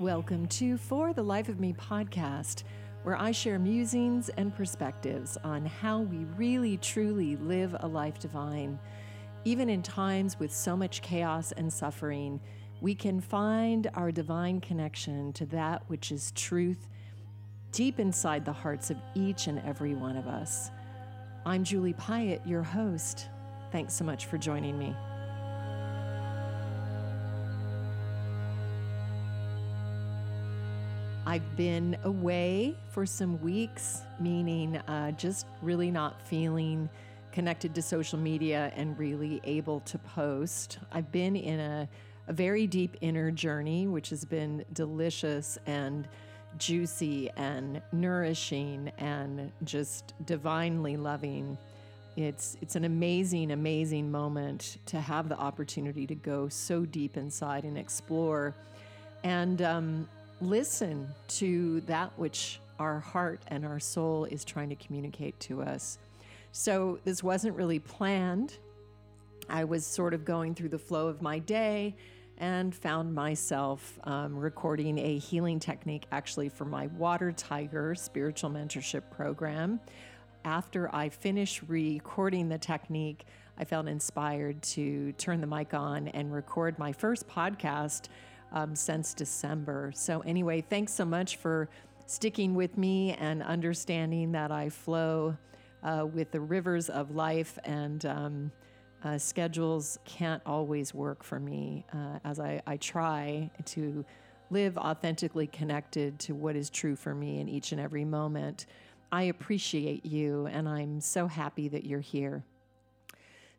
Welcome to For the Life of Me podcast, where I share musings and perspectives on how we really truly live a life divine. Even in times with so much chaos and suffering, we can find our divine connection to that which is truth deep inside the hearts of each and every one of us. I'm Julie Piatt, your host. Thanks so much for joining me. I've been away for some weeks, meaning uh, just really not feeling connected to social media and really able to post. I've been in a, a very deep inner journey, which has been delicious and juicy and nourishing and just divinely loving. It's it's an amazing, amazing moment to have the opportunity to go so deep inside and explore. And um, listen to that which our heart and our soul is trying to communicate to us. So, this wasn't really planned. I was sort of going through the flow of my day and found myself um, recording a healing technique actually for my Water Tiger spiritual mentorship program. After I finished recording the technique, I felt inspired to turn the mic on and record my first podcast um, since December. So, anyway, thanks so much for sticking with me and understanding that I flow uh, with the rivers of life and um, uh, schedules can't always work for me uh, as I, I try to live authentically connected to what is true for me in each and every moment. I appreciate you and I'm so happy that you're here.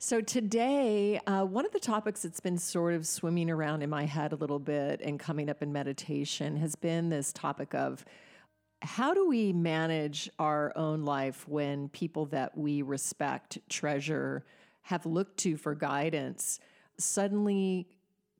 So, today, uh, one of the topics that's been sort of swimming around in my head a little bit and coming up in meditation has been this topic of how do we manage our own life when people that we respect, treasure, have looked to for guidance suddenly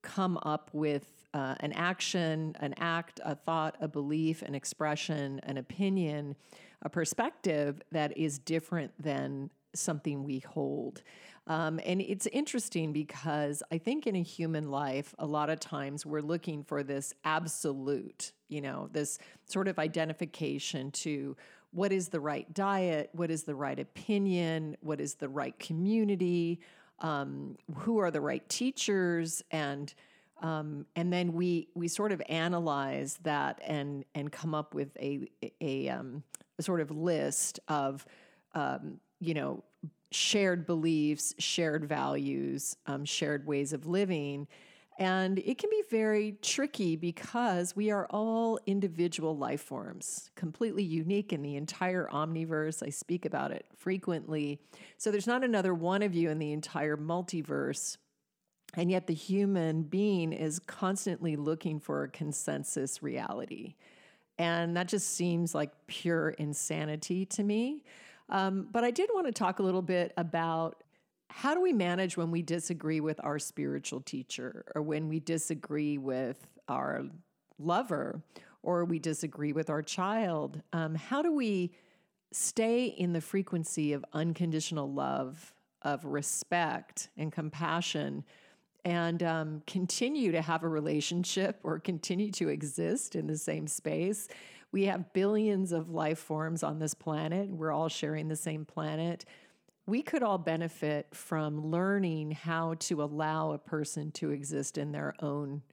come up with uh, an action, an act, a thought, a belief, an expression, an opinion, a perspective that is different than something we hold. Um, and it's interesting because I think in a human life, a lot of times we're looking for this absolute, you know, this sort of identification to what is the right diet, what is the right opinion, what is the right community, um, who are the right teachers, and um, and then we we sort of analyze that and and come up with a a, um, a sort of list of um, you know, shared beliefs, shared values, um, shared ways of living. And it can be very tricky because we are all individual life forms, completely unique in the entire omniverse. I speak about it frequently. So there's not another one of you in the entire multiverse. And yet the human being is constantly looking for a consensus reality. And that just seems like pure insanity to me. Um, but I did want to talk a little bit about how do we manage when we disagree with our spiritual teacher or when we disagree with our lover or we disagree with our child? Um, how do we stay in the frequency of unconditional love, of respect and compassion? and um, continue to have a relationship or continue to exist in the same space. We have billions of life forms on this planet. We're all sharing the same planet. We could all benefit from learning how to allow a person to exist in their own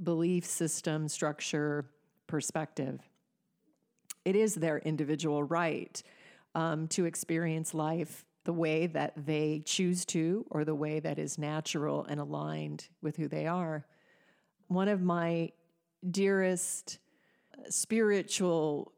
belief system, structure, perspective. It is their individual right um, to experience life the way that they choose to or the way that is natural and aligned with who they are. One of my dearest spiritual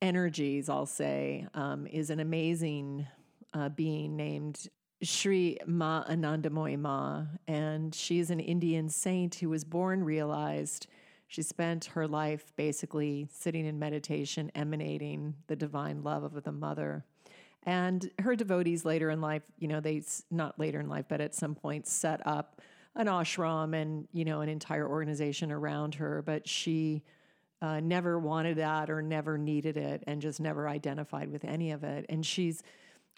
energies, I'll say, um, is an amazing uh, being named Sri Ma Anandamoyi Ma, and she is an Indian saint who was born realized. She spent her life basically sitting in meditation, emanating the divine love of the mother. And her devotees later in life, you know, they not later in life, but at some point set up an ashram and, you know, an entire organization around her. But she uh, never wanted that or never needed it and just never identified with any of it. And she's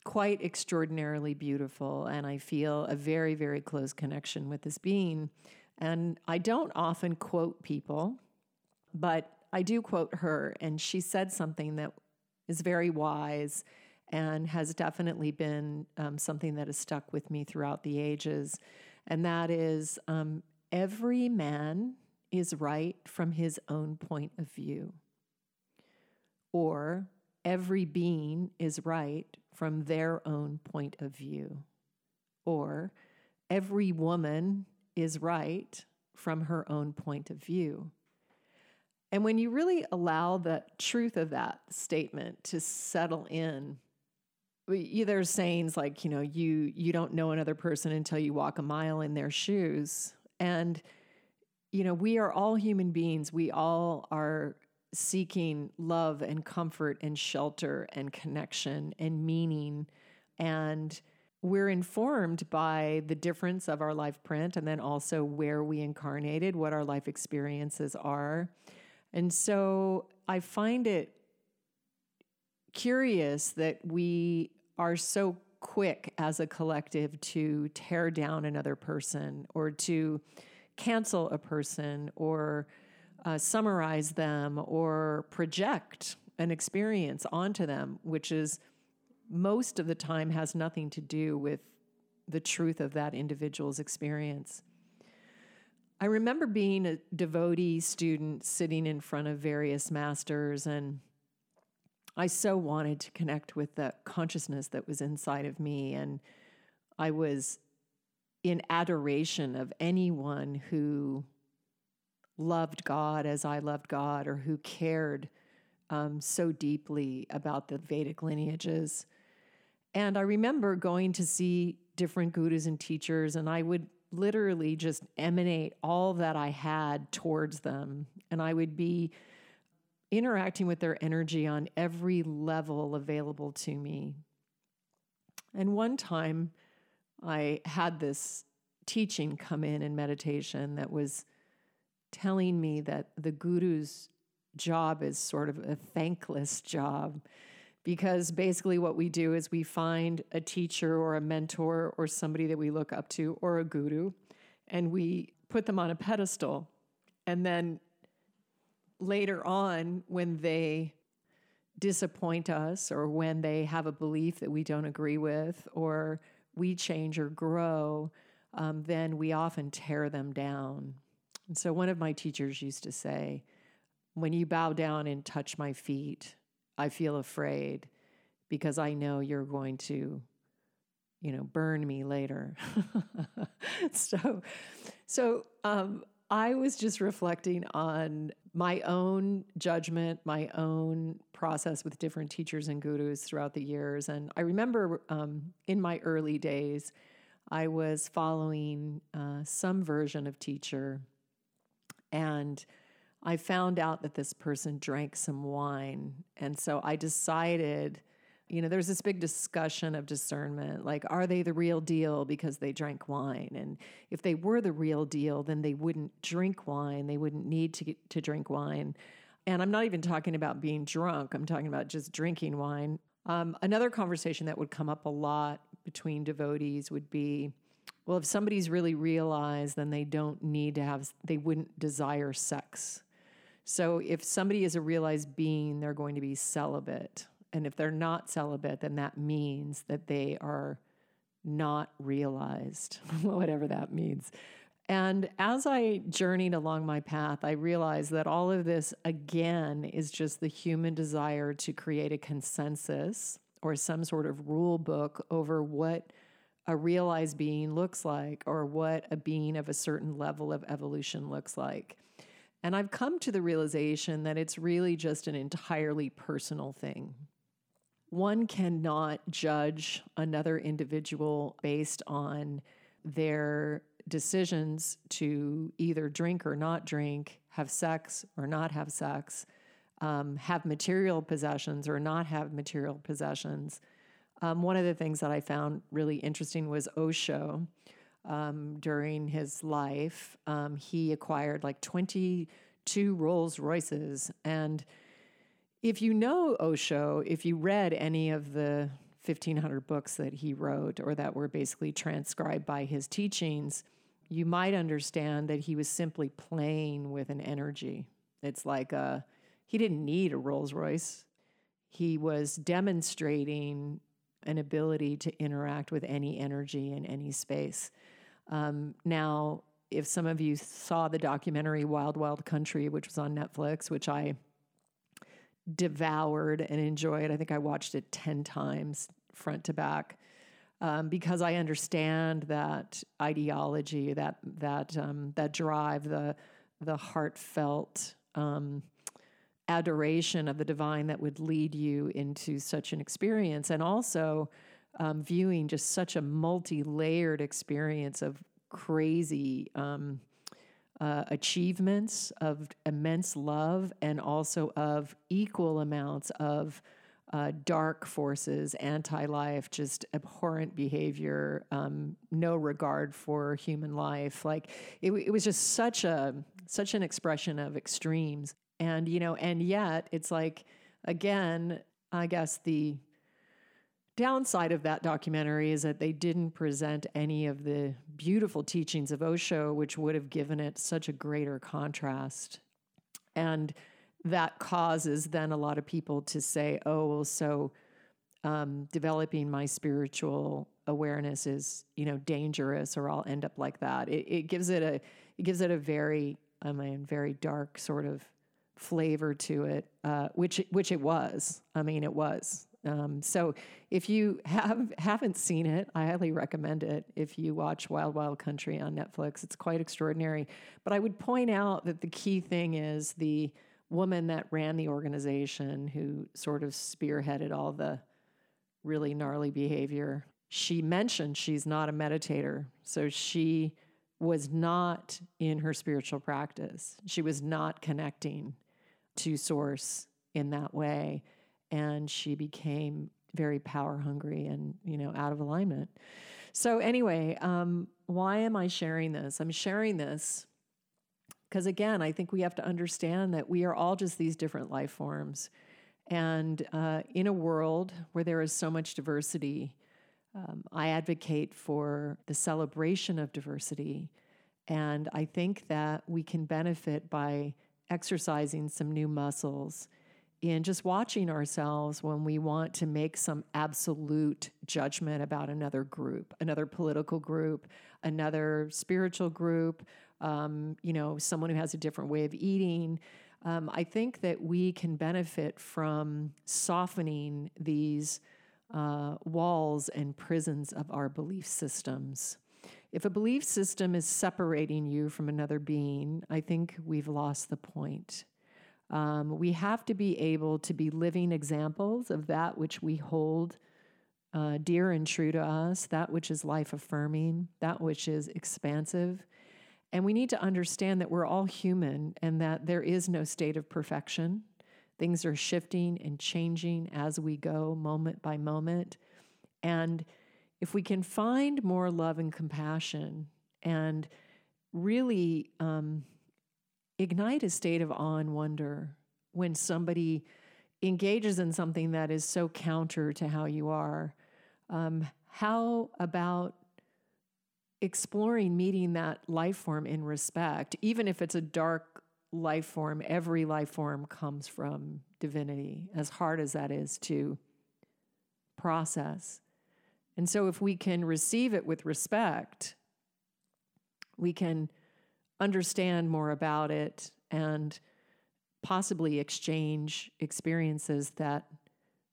quite extraordinarily beautiful. And I feel a very, very close connection with this being. And I don't often quote people but I do quote her, and she said something that is very wise and has definitely been um, something that has stuck with me throughout the ages. And that is um, every man is right from his own point of view, or every being is right from their own point of view, or every woman is right from her own point of view. And when you really allow the truth of that statement to settle in, there's sayings like, you know, you you don't know another person until you walk a mile in their shoes. And you know, we are all human beings. We all are seeking love and comfort and shelter and connection and meaning and we're informed by the difference of our life print and then also where we incarnated, what our life experiences are. And so I find it curious that we are so quick as a collective to tear down another person or to cancel a person or uh, summarize them or project an experience onto them, which is most of the time has nothing to do with the truth of that individual's experience. I remember being a devotee student sitting in front of various masters, and I so wanted to connect with the consciousness that was inside of me. And I was in adoration of anyone who loved God as I loved God or who cared um, so deeply about the Vedic lineages. And I remember going to see different gurus and teachers, and I would literally just emanate all that I had towards them. And I would be interacting with their energy on every level available to me. And one time I had this teaching come in in meditation that was telling me that the guru's job is sort of a thankless job because basically what we do is we find a teacher or a mentor or somebody that we look up to or a guru and we put them on a pedestal. And then later on when they disappoint us or when they have a belief that we don't agree with or we change or grow um, then we often tear them down and so one of my teachers used to say when you bow down and touch my feet I feel afraid because I know you're going to, you know, burn me later. so, so um, I was just reflecting on my own judgment, my own process with different teachers and gurus throughout the years. And I remember um, in my early days, I was following uh, some version of teacher and I found out that this person drank some wine. And so I decided, you know, there's this big discussion of discernment like, are they the real deal because they drank wine? And if they were the real deal, then they wouldn't drink wine, they wouldn't need to, to drink wine. And I'm not even talking about being drunk, I'm talking about just drinking wine. Um, another conversation that would come up a lot between devotees would be well, if somebody's really realized, then they don't need to have, they wouldn't desire sex. So if somebody is a realized being, they're going to be celibate. And if they're not celibate, then that means that they are not realized, whatever that means. And as I journeyed along my path, I realized that all of this, again, is just the human desire to create a consensus or some sort of rule book over what a realized being looks like or what a being of a certain level of evolution looks like. And I've come to the realization that it's really just an entirely personal thing. One cannot judge another individual based on their decisions to either drink or not drink, have sex or not have sex, um, have material possessions or not have material possessions. Um, one of the things that I found really interesting was Osho um, during his life. Um, he acquired like 22 Rolls Royces. And if you know Osho, if you read any of the 1,500 books that he wrote or that were basically transcribed by his teachings, you might understand that he was simply playing with an energy. It's like a, he didn't need a Rolls Royce. He was demonstrating an ability to interact with any energy in any space. Um, now, if some of you saw the documentary Wild Wild Country, which was on Netflix, which I devoured and enjoyed, I think I watched it 10 times front to back. Um, because I understand that ideology, that that um, that drive, the the heartfelt um, adoration of the divine that would lead you into such an experience, and also um, viewing just such a multi-layered experience of crazy um, uh, achievements, of immense love, and also of equal amounts of uh, dark forces, anti life, just abhorrent behavior, um, no regard for human life. Like it, it was just such a such an expression of extremes, and you know, and yet it's like again, I guess the downside of that documentary is that they didn't present any of the beautiful teachings of Osho, which would have given it such a greater contrast. And that causes then a lot of people to say, oh, well, so um, developing my spiritual awareness is, you know, dangerous or I'll end up like that. It, it gives it a, it gives it a very, I mean, very dark sort of flavor to it, uh, which, which it was. I mean, it was. Um, so if you have haven't seen it, I highly recommend it. If you watch Wild Wild Country on Netflix, it's quite extraordinary. But I would point out that the key thing is the woman that ran the organization who sort of spearheaded all the really gnarly behavior. She mentioned she's not a meditator. So she was not in her spiritual practice. She was not connecting to source in that way. And she became very power hungry and, you know, out of alignment. So, anyway, um, why am I sharing this? I'm sharing this because again, I think we have to understand that we are all just these different life forms. And uh, in a world where there is so much diversity, um, I advocate for the celebration of diversity. And I think that we can benefit by exercising some new muscles in just watching ourselves when we want to make some absolute judgment about another group, another political group, another spiritual group, um, you know, someone who has a different way of eating. Um, I think that we can benefit from softening these uh, walls and prisons of our belief systems. If a belief system is separating you from another being, I think we've lost the point. Um, we have to be able to be living examples of that which we hold uh, dear and true to us, that which is life affirming, that which is expansive, and we need to understand that we're all human and that there is no state of perfection. Things are shifting and changing as we go, moment by moment. And if we can find more love and compassion and really um, ignite a state of awe and wonder when somebody engages in something that is so counter to how you are, um, how about exploring meeting that life form in respect, even if it's a dark life form, every life form comes from divinity, as hard as that is to process. And so, if we can receive it with respect, we can understand more about it and possibly exchange experiences that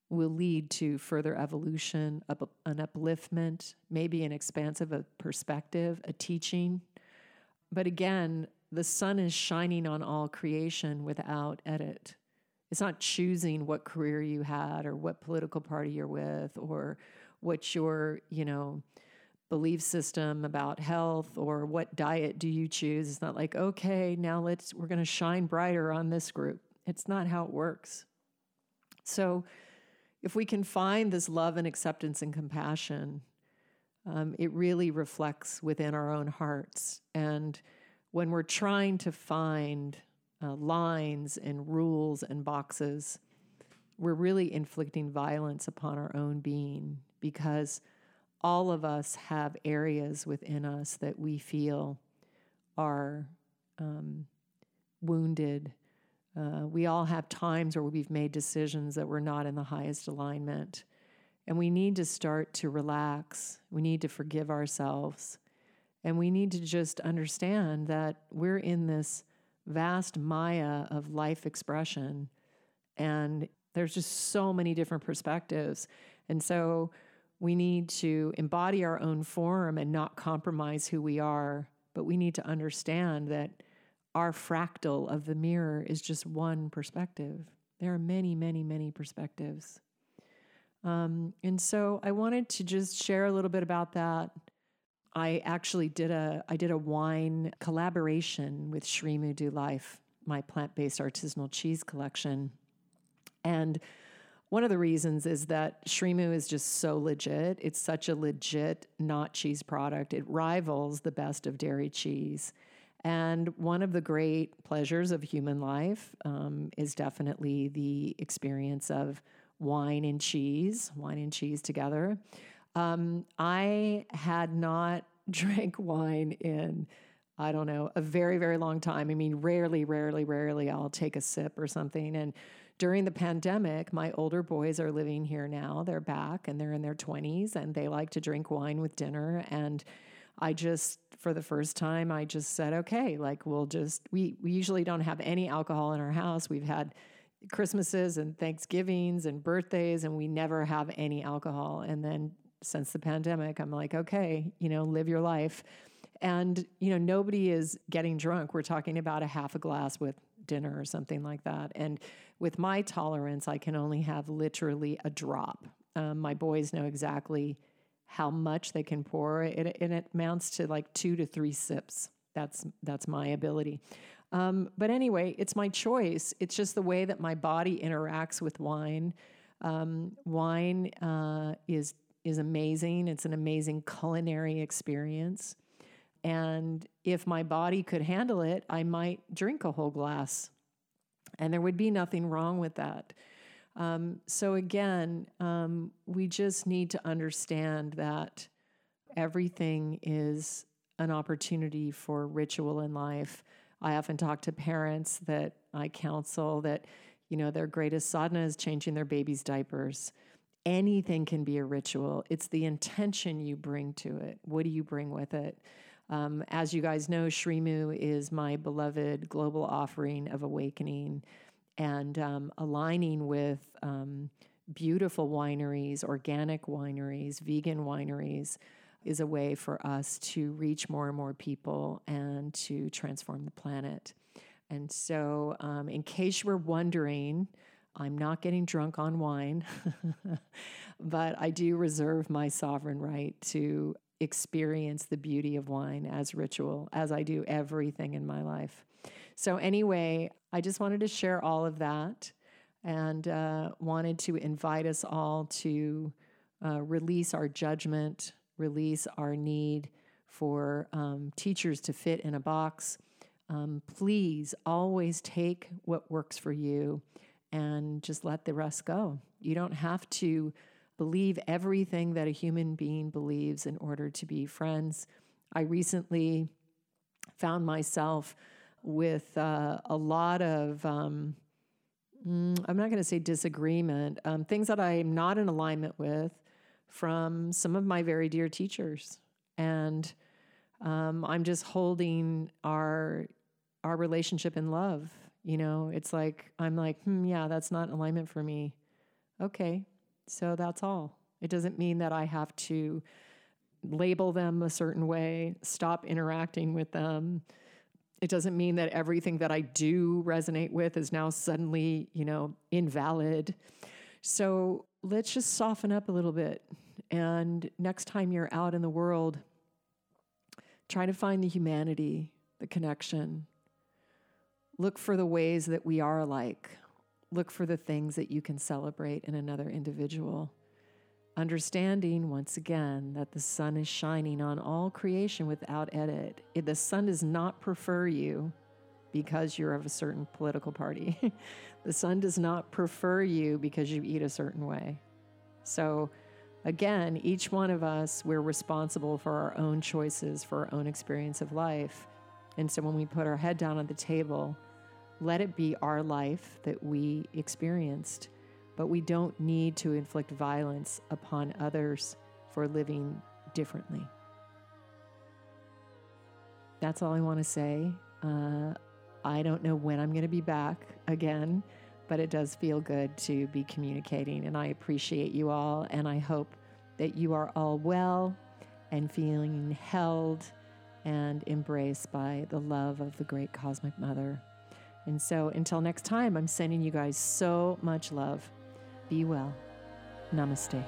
will lead to further evolution, an upliftment, maybe an expansive perspective, a teaching. But again, the sun is shining on all creation without edit. It's not choosing what career you had or what political party you're with or what your, you know, belief system about health or what diet do you choose. It's not like, okay, now let's we're going to shine brighter on this group. It's not how it works. So if we can find this love and acceptance and compassion, um, it really reflects within our own hearts. And when we're trying to find uh, lines and rules and boxes, we're really inflicting violence upon our own being because all of us have areas within us that we feel are um, wounded, Uh, we all have times where we've made decisions that were not in the highest alignment. And we need to start to relax. We need to forgive ourselves. And we need to just understand that we're in this vast maya of life expression. And there's just so many different perspectives. And so we need to embody our own form and not compromise who we are. But we need to understand that our fractal of the mirror is just one perspective. There are many, many, many perspectives. Um, and so I wanted to just share a little bit about that. I actually did a I did a wine collaboration with SriMu Do Life, my plant-based artisanal cheese collection. And one of the reasons is that SriMu is just so legit. It's such a legit not cheese product. It rivals the best of dairy cheese. And one of the great pleasures of human life um, is definitely the experience of wine and cheese, wine and cheese together. Um, I had not drank wine in, I don't know, a very, very long time. I mean, rarely, rarely, rarely I'll take a sip or something. And during the pandemic, my older boys are living here now. They're back and they're in their 20s and they like to drink wine with dinner. And I just, for the first time, I just said, okay, like we'll just, we, we usually don't have any alcohol in our house. We've had Christmases and Thanksgivings and birthdays, and we never have any alcohol. And then since the pandemic, I'm like, okay, you know, live your life. And, you know, nobody is getting drunk. We're talking about a half a glass with dinner or something like that. And with my tolerance, I can only have literally a drop. Um, my boys know exactly how much they can pour. It, and it amounts to like two to three sips. That's that's my ability. Um, but anyway, it's my choice. It's just the way that my body interacts with wine. Um, wine uh, is is amazing. It's an amazing culinary experience. And if my body could handle it, I might drink a whole glass, and there would be nothing wrong with that. Um, so, again, um, we just need to understand that everything is an opportunity for ritual in life. I often talk to parents that I counsel that, you know, their greatest sadhana is changing their baby's diapers. Anything can be a ritual. It's the intention you bring to it. What do you bring with it? Um, as you guys know, SriMu is my beloved global offering of awakening and um, aligning with um, beautiful wineries, organic wineries, vegan wineries is a way for us to reach more and more people and to transform the planet. And so, um, in case you were wondering, I'm not getting drunk on wine, but I do reserve my sovereign right to experience the beauty of wine as ritual, as I do everything in my life. So, anyway, I just wanted to share all of that and uh, wanted to invite us all to uh, release our judgment, release our need for um, teachers to fit in a box. Um, please always take what works for you and just let the rest go. You don't have to believe everything that a human being believes in order to be friends. I recently found myself with uh, a lot of, um, mm, I'm not going to say disagreement, um, things that I'm not in alignment with from some of my very dear teachers. And um, I'm just holding our our relationship in love. You know, it's like I'm like, hmm, yeah, that's not alignment for me. Okay, so that's all. It doesn't mean that I have to label them a certain way, stop interacting with them, it doesn't mean that everything that I do resonate with is now suddenly, you know, invalid. So let's just soften up a little bit. And next time you're out in the world, try to find the humanity, the connection. Look for the ways that we are alike. Look for the things that you can celebrate in another individual. Understanding once again that the sun is shining on all creation without edit. The sun does not prefer you because you're of a certain political party. the sun does not prefer you because you eat a certain way. So, again, each one of us, we're responsible for our own choices, for our own experience of life. And so, when we put our head down on the table, let it be our life that we experienced, but we don't need to inflict violence upon others for living differently. That's all I want to say. Uh, I don't know when I'm going to be back again, but it does feel good to be communicating. And I appreciate you all. And I hope that you are all well and feeling held and embraced by the love of the great cosmic mother. And so until next time, I'm sending you guys so much love. Be well. Namaste.